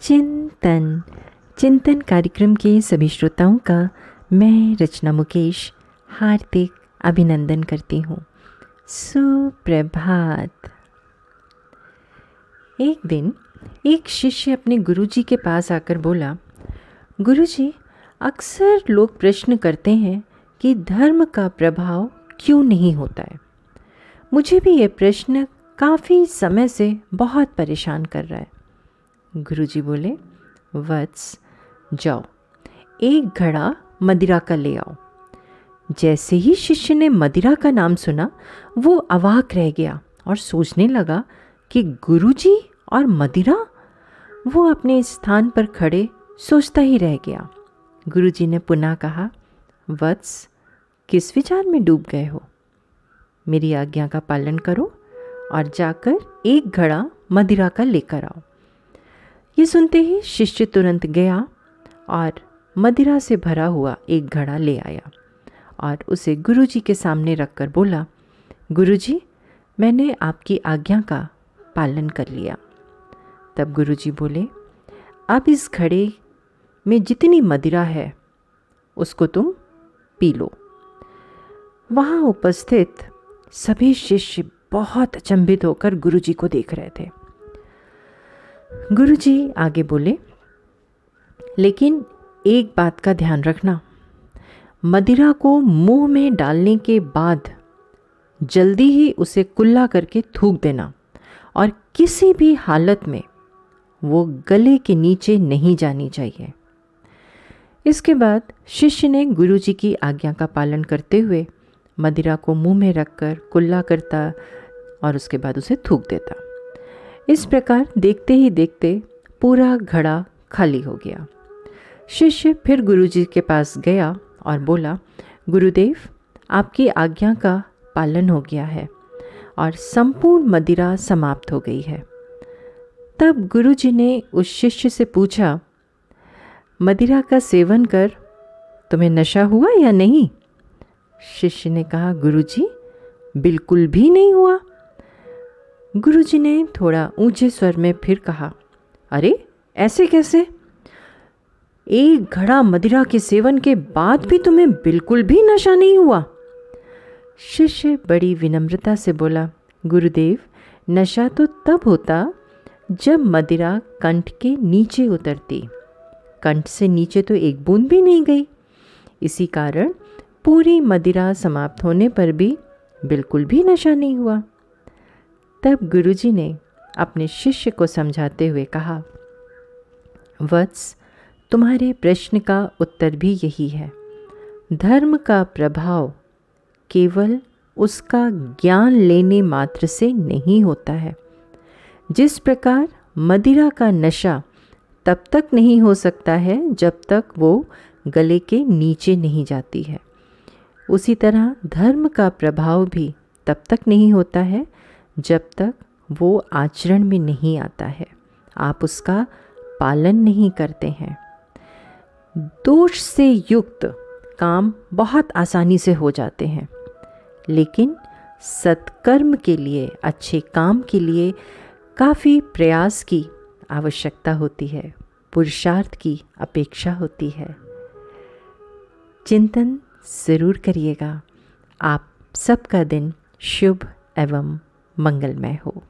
चिंतन। चिंतन कार्यक्रम के सभी श्रोताओं का मैं रचना मुकेश हार्दिक अभिनंदन करती हूँ। सुप्रभात। एक दिन एक शिष्य अपने गुरुजी के पास आकर बोला, गुरुजी, अक्सर लोग प्रश्न करते हैं कि धर्म का प्रभाव क्यों नहीं होता है? मुझे भी ये प्रश्न काफ़ी समय से बहुत परेशान कर रहा है। गुरुजी बोले, वत्स जाओ, एक घड़ा मदिरा का ले आओ। जैसे ही शिष्य ने मदिरा का नाम सुना, वो अवाक रह गया और सोचने लगा कि गुरुजी और मदिरा? वो अपने स्थान पर खड़े सोचता ही रह गया। गुरुजी ने पुनः कहा, वत्स, किस विचार में डूब गए हो? मेरी आज्ञा का पालन करो और जाकर एक घड़ा मदिरा का लेकर आओ। ये सुनते ही शिष्य तुरंत गया और मदिरा से भरा हुआ एक घड़ा ले आया और उसे गुरुजी के सामने रखकर बोला, गुरुजी, मैंने आपकी आज्ञा का पालन कर लिया। तब गुरुजी बोले, अब इस घड़े में जितनी मदिरा है, उसको तुम पी लो। वहाँ उपस्थित सभी शिष्य बहुत अचंभित होकर गुरुजी को देख रहे थे। गुरुजी आगे बोले, लेकिन एक बात का ध्यान रखना। मदिरा को मुँह में डालने के बाद जल्दी ही उसे कुल्ला करके थूक देना और किसी भी हालत में वो गले के नीचे नहीं जानी चाहिए। इसके बाद शिष्य ने गुरुजी की आज्ञा का पालन करते हुए मदिरा को मुँह में रखकर कुल्ला करता और उसके बाद उसे थूक देता। इस प्रकार देखते ही देखते पूरा घड़ा खाली हो गया। शिष्य फिर गुरुजी के पास गया और बोला, गुरुदेव, आपकी आज्ञा का पालन हो गया है और संपूर्ण मदिरा समाप्त हो गई है। तब गुरुजी ने उस शिष्य से पूछा, मदिरा का सेवन कर तुम्हें नशा हुआ या नहीं? शिष्य ने कहा, गुरुजी, बिल्कुल भी नहीं हुआ। गुरुजी ने थोड़ा ऊँचे स्वर में फिर कहा, अरे, ऐसे कैसे? एक घड़ा मदिरा के सेवन के बाद भी तुम्हें बिल्कुल भी नशा नहीं हुआ? शिष्य बड़ी विनम्रता से बोला, गुरुदेव, नशा तो तब होता जब मदिरा कंठ के नीचे उतरती। कंठ से नीचे तो एक बूंद भी नहीं गई। इसी कारण पूरी मदिरा समाप्त होने पर भी बिल्कुल भी नशा नहीं हुआ। तब गुरुजी ने अपने शिष्य को समझाते हुए कहा, वत्स, तुम्हारे प्रश्न का उत्तर भी यही है। धर्म का प्रभाव केवल उसका ज्ञान लेने मात्र से नहीं होता है। जिस प्रकार मदिरा का नशा तब तक नहीं हो सकता है जब तक वो गले के नीचे नहीं जाती है। उसी तरह धर्म का प्रभाव भी तब तक नहीं होता है जब तक वो आचरण में नहीं आता है, आप उसका पालन नहीं करते हैं। दोष से युक्त काम बहुत आसानी से हो जाते हैं, लेकिन सत्कर्म के लिए, अच्छे काम के लिए काफ़ी प्रयास की आवश्यकता होती है, पुरुषार्थ की अपेक्षा होती है। चिंतन ज़रूर करिएगा। आप सबका दिन शुभ एवं मंगलमय हो।